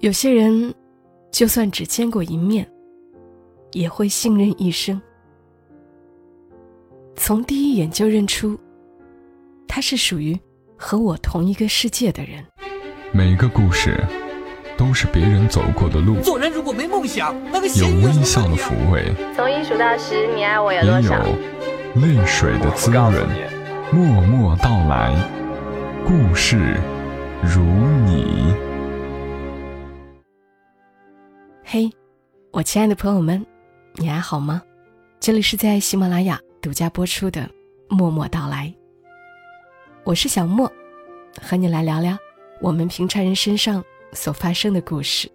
有些人，就算只见过一面，也会信任一生。从第一眼就认出，他是属于和我同一个世界的人。每个故事都是别人走过的路。做人如果没梦想，那个有微笑的抚慰，从一数到十，你爱我有也多少？有泪水的滋润。默默到来，故事如你。嘿，我亲爱的朋友们，你还好吗？这里是在喜马拉雅独家播出的《默默到来》，我是小莫，和你来聊聊我们平常人身上所发生的故事。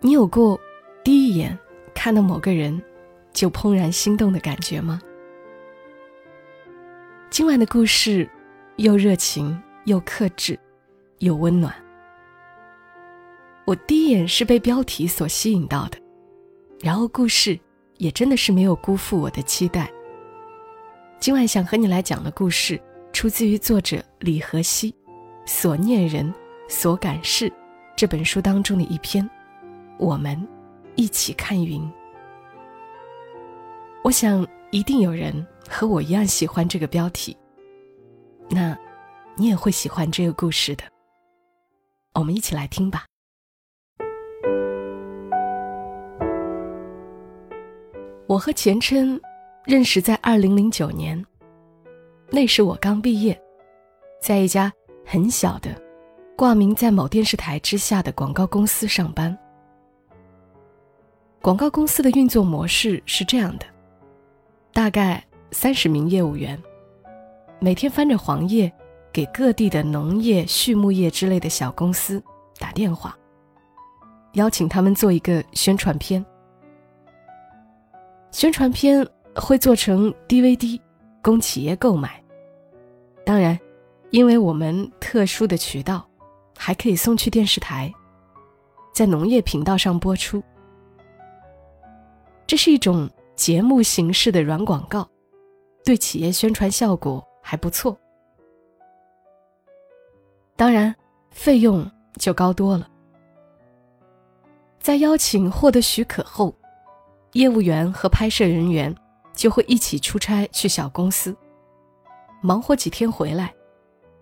你有过第一眼看到某个人就怦然心动的感觉吗？今晚的故事又热情又克制，又温暖。我第一眼是被标题所吸引到的，然后故事也真的是没有辜负我的期待。今晚想和你来讲的故事，出自于作者李和熙《所念人，所感事》这本书当中的一篇。我们一起看云。我想一定有人和我一样喜欢这个标题，那，你也会喜欢这个故事的。我们一起来听吧。我和钱琛认识在二零零九年，那时我刚毕业，在一家很小的、挂名在某电视台之下的广告公司上班。广告公司的运作模式是这样的：大概三十名业务员，每天翻着黄页，给各地的农业、畜牧业之类的小公司打电话，邀请他们做一个宣传片。宣传片会做成 DVD，供企业购买。当然，因为我们特殊的渠道，还可以送去电视台，在农业频道上播出。这是一种节目形式的软广告，对企业宣传效果还不错。当然，费用就高多了。在邀请获得许可后。业务员和拍摄人员就会一起出差去小公司，忙活几天回来，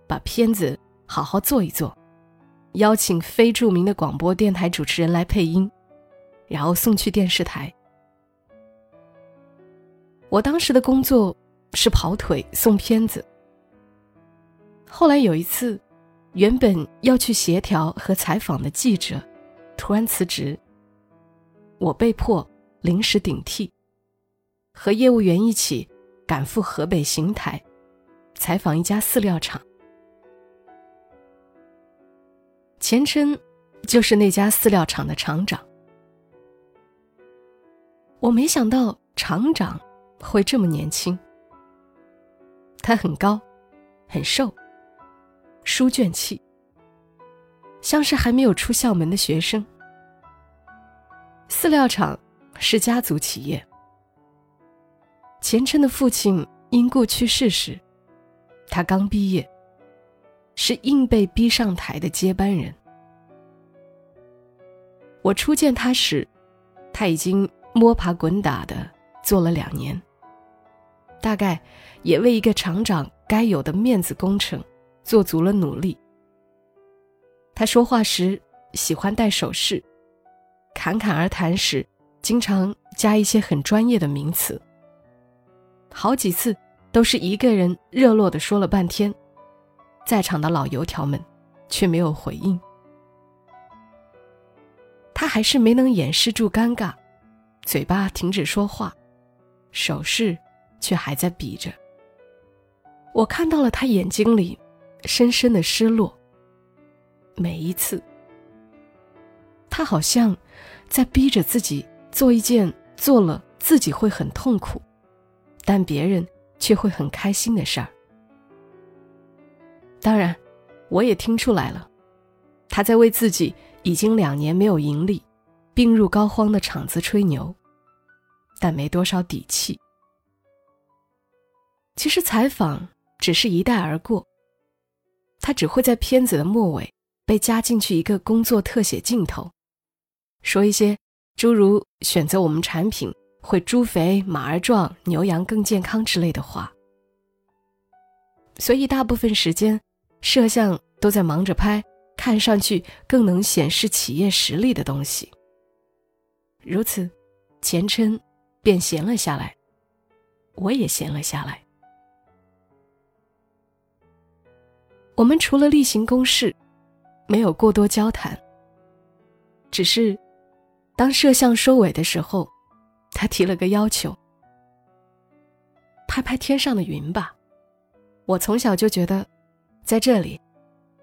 把片子好好做一做，邀请非著名的广播电台主持人来配音，然后送去电视台。我当时的工作是跑腿送片子。后来有一次，原本要去协调和采访的记者突然辞职，我被迫。临时顶替，和业务员一起赶赴河北邢台，采访一家饲料厂。前琛就是那家饲料厂的厂长。我没想到厂长会这么年轻。他很高，很瘦，书卷气，像是还没有出校门的学生。饲料厂。是家族企业。钱琛的父亲因故去世时，他刚毕业，是硬被逼上台的接班人。我初见他时，他已经摸爬滚打的做了两年，大概也为一个厂长该有的面子工程做足了努力。他说话时喜欢戴首饰，侃侃而谈时。经常加一些很专业的名词，好几次都是一个人热络的说了半天，在场的老油条们却没有回应。他还是没能掩饰住尴尬，嘴巴停止说话，手势却还在比着。我看到了他眼睛里深深的失落。每一次，他好像在逼着自己。做一件做了自己会很痛苦，但别人却会很开心的事儿。当然，我也听出来了，他在为自己已经两年没有盈利、病入膏肓的厂子吹牛，但没多少底气。其实采访只是一带而过，他只会在片子的末尾被加进去一个工作特写镜头，说一些诸如选择我们产品会猪肥马儿壮、牛羊更健康之类的话。所以大部分时间，摄像都在忙着拍看上去更能显示企业实力的东西。如此，前琛便闲了下来，我也闲了下来。我们除了例行公事，没有过多交谈。只是，当摄像收尾的时候，他提了个要求：“拍拍天上的云吧。”我从小就觉得，在这里，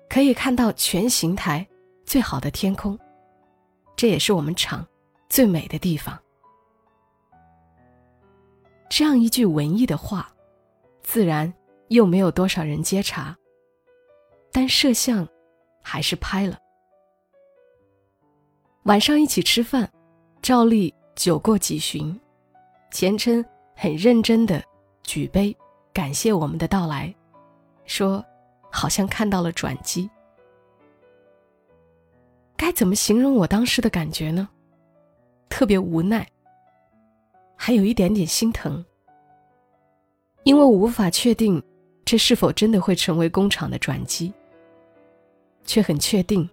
可以看到全邢台最好的天空，这也是我们厂最美的地方。这样一句文艺的话，自然又没有多少人接茬。但摄像还是拍了。晚上一起吃饭，照例酒过几巡，钱琛很认真的举杯感谢我们的到来，说好像看到了转机。该怎么形容我当时的感觉呢？特别无奈，还有一点点心疼，因为我无法确定这是否真的会成为工厂的转机。却很确定，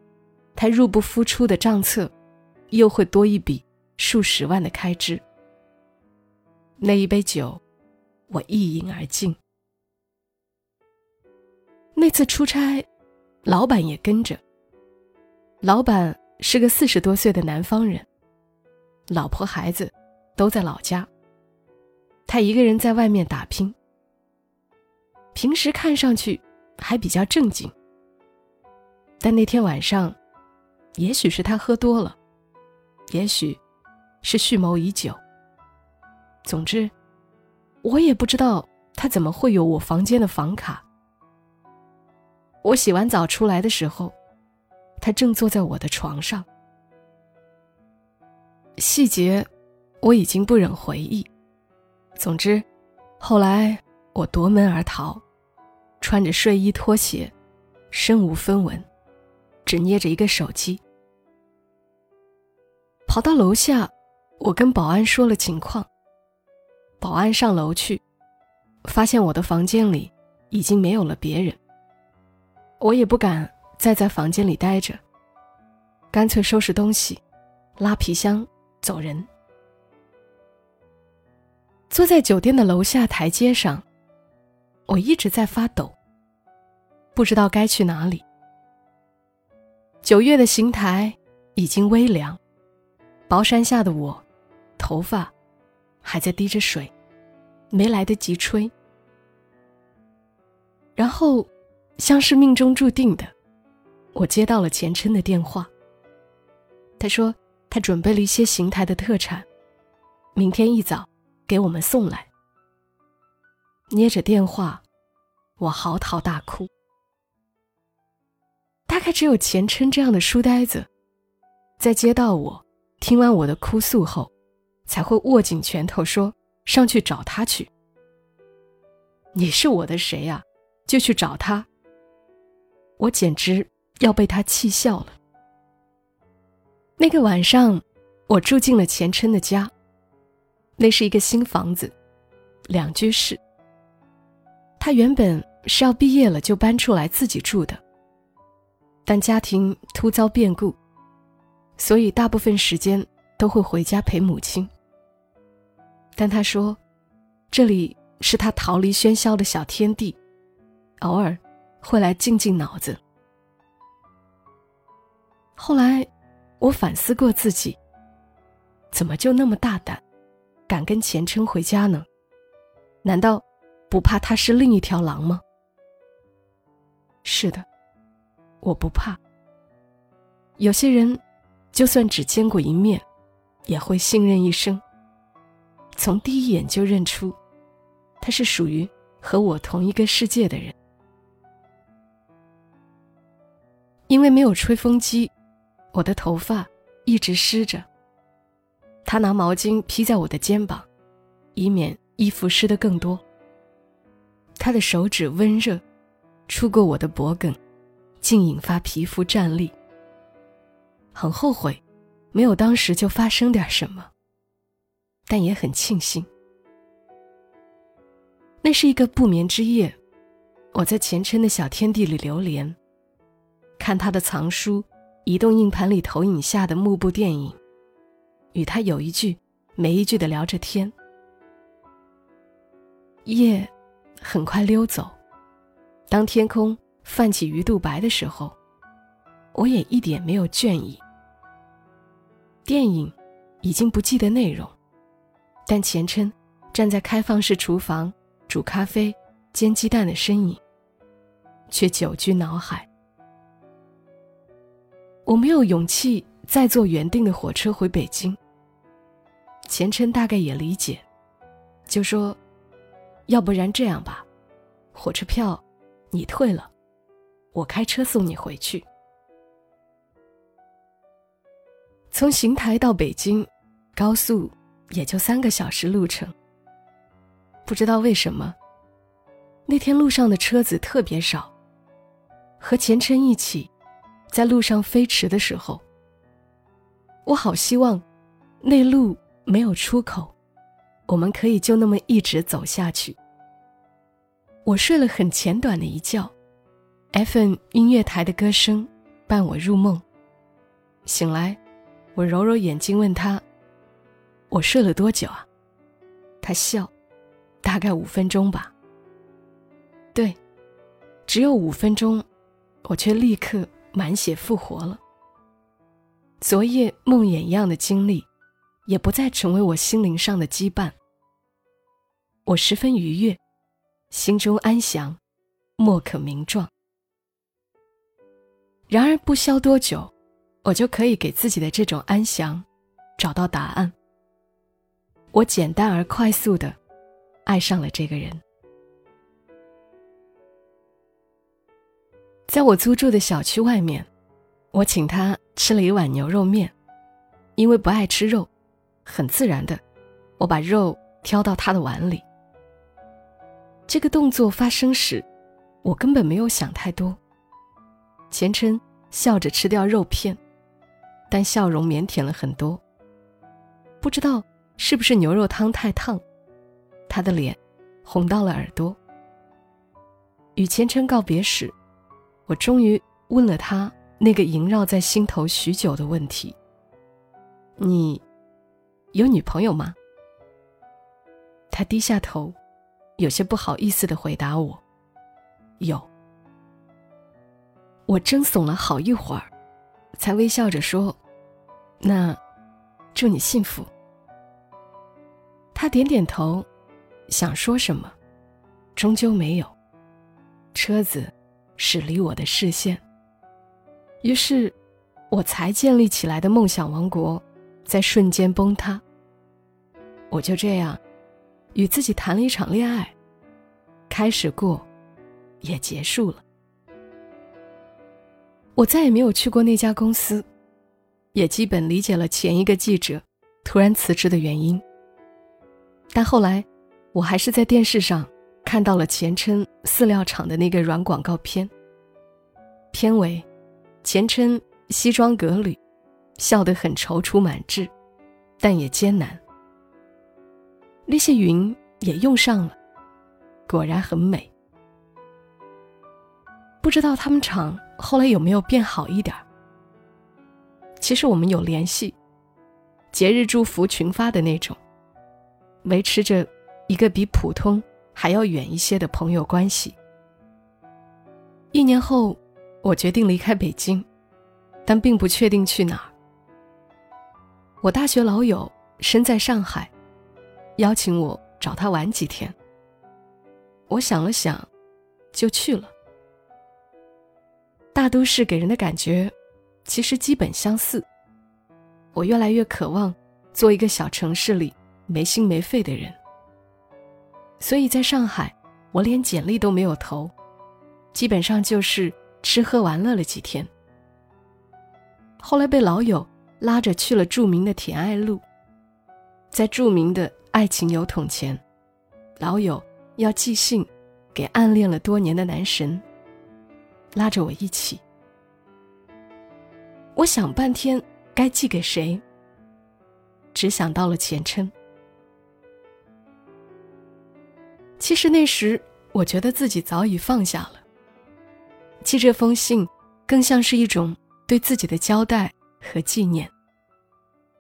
他入不敷出的账册，又会多一笔数十万的开支。那一杯酒，我一饮而尽。那次出差，老板也跟着。老板是个四十多岁的南方人，老婆孩子都在老家，他一个人在外面打拼。平时看上去还比较正经。但那天晚上，也许是他喝多了，也许是蓄谋已久。总之，我也不知道他怎么会有我房间的房卡。我洗完澡出来的时候，他正坐在我的床上。细节我已经不忍回忆。总之，后来我夺门而逃，穿着睡衣拖鞋，身无分文。只捏着一个手机，跑到楼下，我跟保安说了情况。保安上楼去，发现我的房间里已经没有了别人。我也不敢再在房间里待着，干脆收拾东西，拉皮箱走人。坐在酒店的楼下台阶上，我一直在发抖，不知道该去哪里。九月的邢台已经微凉，薄衫下的我，头发还在滴着水，没来得及吹。然后，像是命中注定的，我接到了钱琛的电话。他说他准备了一些邢台的特产，明天一早给我们送来。捏着电话，我嚎啕大哭。大概只有钱琛这样的书呆子，在接到我听完我的哭诉后，才会握紧拳头说：“上去找他去。”你是我的谁呀？就去找他。我简直要被他气笑了。那个晚上，我住进了钱琛的家，那是一个新房子，两居室。他原本是要毕业了就搬出来自己住的。但家庭突遭变故，所以大部分时间都会回家陪母亲。但他说，这里是他逃离喧嚣的小天地，偶尔会来静静脑子。后来，我反思过自己，怎么就那么大胆，敢跟钱琛回家呢？难道不怕他是另一条狼吗？是的。我不怕。有些人，就算只见过一面，也会信任一生。从第一眼就认出，他是属于和我同一个世界的人。因为没有吹风机，我的头发一直湿着。他拿毛巾披在我的肩膀，以免衣服湿得更多。他的手指温热，触过我的脖颈。竟引发皮肤战栗。很后悔，没有当时就发生点什么。但也很庆幸，那是一个不眠之夜，我在前琛的小天地里流连，看他的藏书，移动硬盘里投影下的幕布电影，与他有一句没一句的聊着天。夜很快溜走，当天空泛起鱼肚白的时候，我也一点没有倦意。电影已经不记得内容，但前琛站在开放式厨房煮咖啡、煎鸡蛋的身影，却久居脑海。我没有勇气再坐原定的火车回北京。前琛大概也理解，就说：“要不然这样吧，火车票你退了，我开车送你回去。”从邢台到北京，高速也就三个小时路程。不知道为什么，那天路上的车子特别少。和前琛一起，在路上飞驰的时候，我好希望，那路没有出口，我们可以就那么一直走下去。我睡了很浅短的一觉，FM 音乐台的歌声伴我入梦，醒来。我揉揉眼睛，问他：“我睡了多久啊？”他笑：“大概五分钟吧。”对，只有五分钟，我却立刻满血复活了。昨夜梦魇一样的经历，也不再成为我心灵上的羁绊。我十分愉悦，心中安详，莫可名状。然而不消多久。我就可以给自己的这种安详找到答案。我简单而快速的爱上了这个人。在我租住的小区外面，我请他吃了一碗牛肉面，因为不爱吃肉，很自然的，我把肉挑到他的碗里。这个动作发生时，我根本没有想太多。前琛笑着吃掉肉片。但笑容腼腆了很多。不知道是不是牛肉汤太烫，他的脸红到了耳朵。与前程告别时，我终于问了他那个萦绕在心头许久的问题：“你有女朋友吗？”他低下头，有些不好意思的回答我：“有。”我怔悚了好一会儿。才微笑着说：“那，祝你幸福。”他点点头，想说什么，终究没有。车子驶离我的视线，于是，我才建立起来的梦想王国，在瞬间崩塌。我就这样，与自己谈了一场恋爱，开始过，也结束了。我再也没有去过那家公司，也基本理解了前一个记者突然辞职的原因。但后来，我还是在电视上看到了前琛饲料厂的那个软广告片。片尾，前琛西装革履，笑得很踌躇满志，但也艰难。那些云也用上了，果然很美。不知道他们厂。后来有没有变好一点其实我们有联系，节日祝福群发的那种，维持着一个比普通还要远一些的朋友关系。一年后，我决定离开北京，但并不确定去哪儿。我大学老友身在上海，邀请我找他玩几天。我想了想，就去了。大都市给人的感觉，其实基本相似。我越来越渴望做一个小城市里没心没肺的人。所以在上海，我连简历都没有投，基本上就是吃喝玩乐了几天。后来被老友拉着去了著名的铁爱路，在著名的爱情油桶前，老友要寄信给暗恋了多年的男神。拉着我一起我想半天该寄给谁，只想到了前琛。其实那时我觉得自己早已放下了，寄这封信更像是一种对自己的交代和纪念，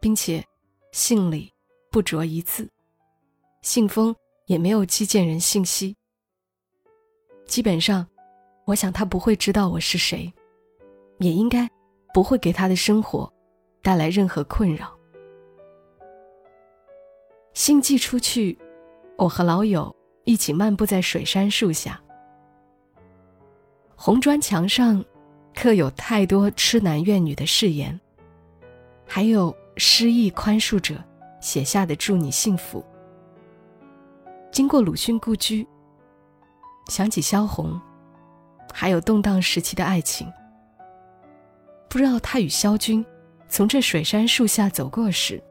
并且信里不着一字，信封也没有寄件人信息。基本上，我想他不会知道我是谁，也应该不会给他的生活带来任何困扰。信寄出去，我和老友。一起漫步在水杉树下，红砖墙上刻有太多痴男怨女的誓言，还有失意宽恕者写下的祝你幸福。经过鲁迅故居，想起萧红，还有动荡时期的爱情。不知道他与萧军从这水杉树下走过时，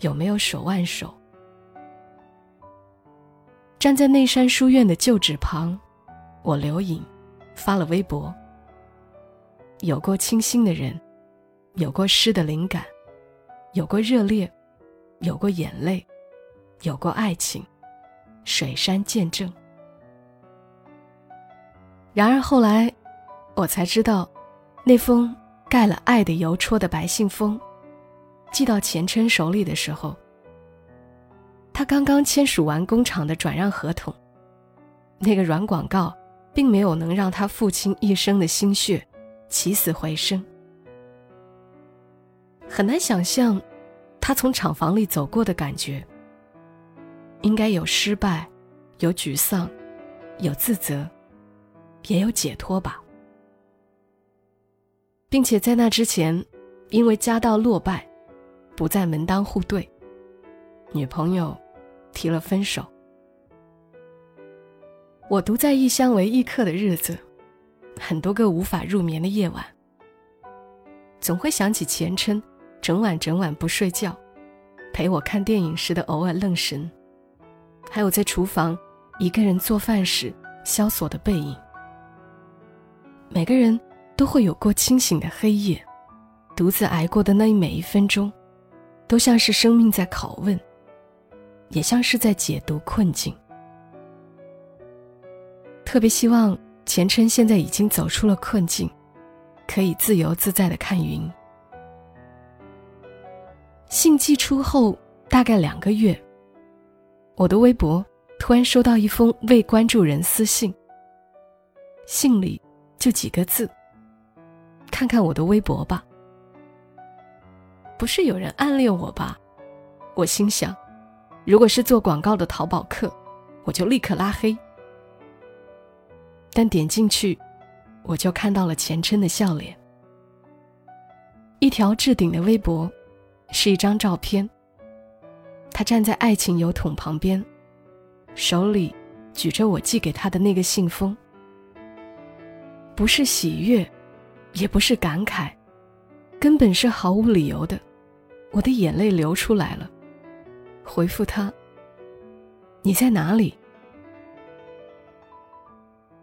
有没有手挽手？站在内山书院的旧址旁，我留影，发了微博。有过清新的人，有过诗的灵感，有过热烈，有过眼泪，有过爱情，水山见证。然而后来，我才知道，那封盖了爱的邮戳的白信封，寄到钱琛手里的时候。他刚刚签署完工厂的转让合同，那个软广告并没有能让他父亲一生的心血起死回生。很难想象，他从厂房里走过的感觉。应该有失败，有沮丧，有自责，也有解脱吧。并且在那之前，因为家道落败，不再门当户对，女朋友。提了分手，我独在异乡为异客的日子，很多个无法入眠的夜晚，总会想起前琛，整晚整晚不睡觉，陪我看电影时的偶尔愣神，还有在厨房一个人做饭时萧索的背影。每个人都会有过清醒的黑夜，独自挨过的那一每一分钟，都像是生命在拷问。也像是在解读困境。特别希望钱琛现在已经走出了困境，可以自由自在的看云。信寄出后大概两个月，我的微博突然收到一封未关注人私信，信里就几个字：“看看我的微博吧。”不是有人暗恋我吧？我心想。如果是做广告的淘宝客，我就立刻拉黑。但点进去，我就看到了钱琛的笑脸。一条置顶的微博，是一张照片。他站在爱情油桶旁边，手里举着我寄给他的那个信封。不是喜悦，也不是感慨，根本是毫无理由的，我的眼泪流出来了。回复他：“你在哪里？”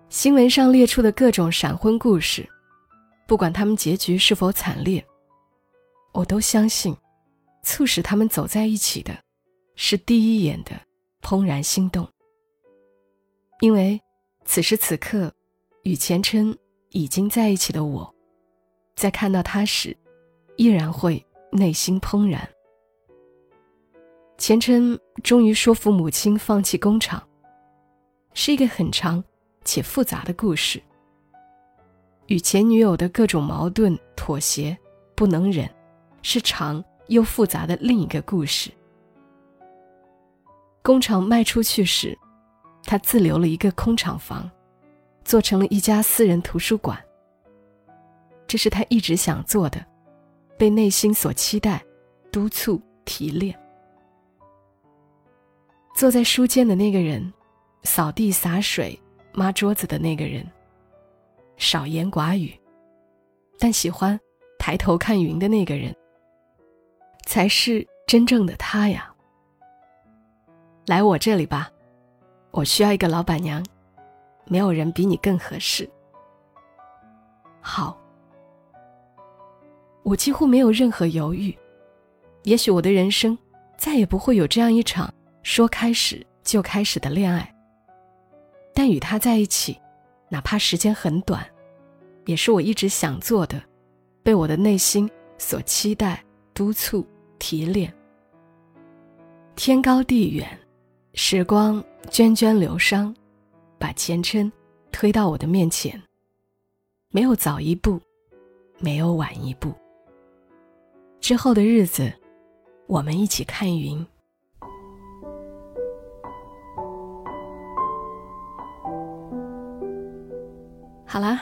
新闻上列出的各种闪婚故事，不管他们结局是否惨烈，我都相信，促使他们走在一起的，是第一眼的怦然心动。因为此时此刻，与前琛已经在一起的我，在看到他时，依然会内心怦然。钱琛终于说服母亲放弃工厂，是一个很长且复杂的故事。与前女友的各种矛盾、妥协、不能忍，是长又复杂的另一个故事。工厂卖出去时，他自留了一个空厂房，做成了一家私人图书馆。这是他一直想做的，被内心所期待、督促、提炼。坐在书间的那个人，扫地洒水、抹桌子的那个人，少言寡语，但喜欢抬头看云的那个人，才是真正的他呀。来我这里吧，我需要一个老板娘，没有人比你更合适。好，我几乎没有任何犹豫。也许我的人生再也不会有这样一场说开始就开始的恋爱。但与他在一起，哪怕时间很短，也是我一直想做的，被我的内心所期待、督促、提炼。天高地远，时光涓涓流觞，把前程推到我的面前。没有早一步，没有晚一步。之后的日子，我们一起看云。好啦，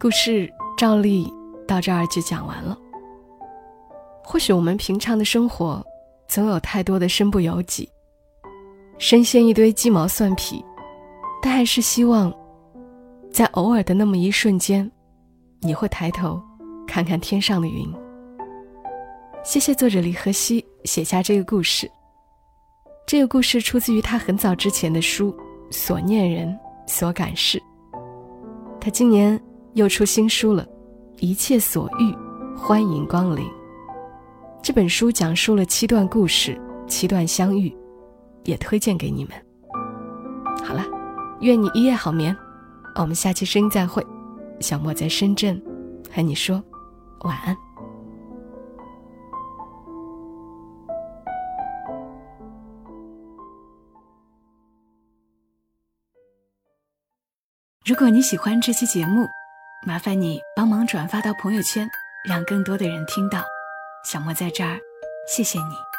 故事照例到这儿就讲完了。或许我们平常的生活，总有太多的身不由己，深陷一堆鸡毛蒜皮，但还是希望，在偶尔的那么一瞬间，你会抬头看看天上的云。谢谢作者李和熙写下这个故事。这个故事出自于他很早之前的书《所念人，所感事》。他今年又出新书了，《一切所欲，欢迎光临》。这本书讲述了七段故事，七段相遇，也推荐给你们。愿你一夜好眠，我们下期声音再会。小莫在深圳，和你说晚安。如果你喜欢这期节目，麻烦你帮忙转发到朋友圈，让更多的人听到。小莫在这儿，谢谢你。